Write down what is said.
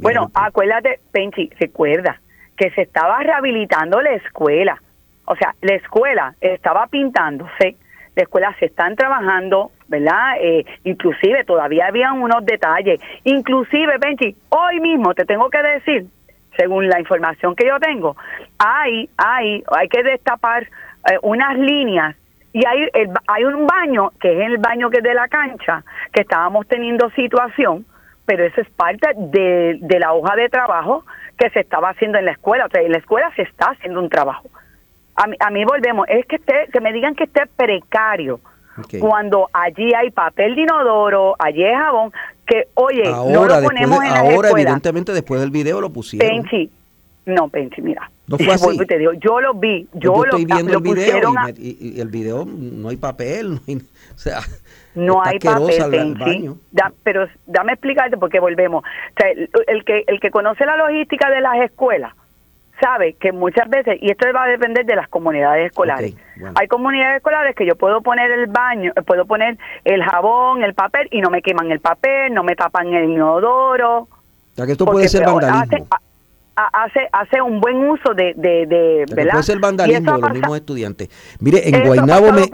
Bueno, acuérdate, Penchi, recuerda que se estaba rehabilitando la escuela. O sea, la escuela estaba pintándose, la escuela se están trabajando, ¿verdad? Eh, inclusive todavía habían unos detalles. Inclusive, Penchi, hoy mismo te tengo que decir, según la información que yo tengo, hay, hay, hay que destapar eh, unas líneas y hay, hay un baño, que es el baño que es de la cancha, que estábamos teniendo situación, pero eso es parte de, de la hoja de trabajo que se estaba haciendo en la escuela. O sea, en la escuela se está haciendo un trabajo. A mí, a mí volvemos, es que esté, que me digan que esté precario. Cuando allí hay papel de inodoro, allí hay jabón, que oye, no lo ponemos en la Ahora, evidentemente, después del video lo pusieron. Penchi, no, Penchi, mira. No fue así. Te digo, yo lo vi, yo, yo lo, estoy viendo el video y, el video no hay papel, no hay, o sea, no hay papel, Penchi. pero dame explicarte porque volvemos. O sea, el, que el que conoce la logística de las escuelas sabe que muchas veces, y esto va a depender de las comunidades escolares, hay comunidades escolares que yo puedo poner el baño, puedo poner el jabón, el papel, y no me queman el papel, no me tapan el inodoro. O sea que esto puede ser vandalismo. Hace, hace, un buen uso de, de, de ¿verdad? Puede ser vandalismo de los mismos estudiantes. Mire, en Guaynabo me,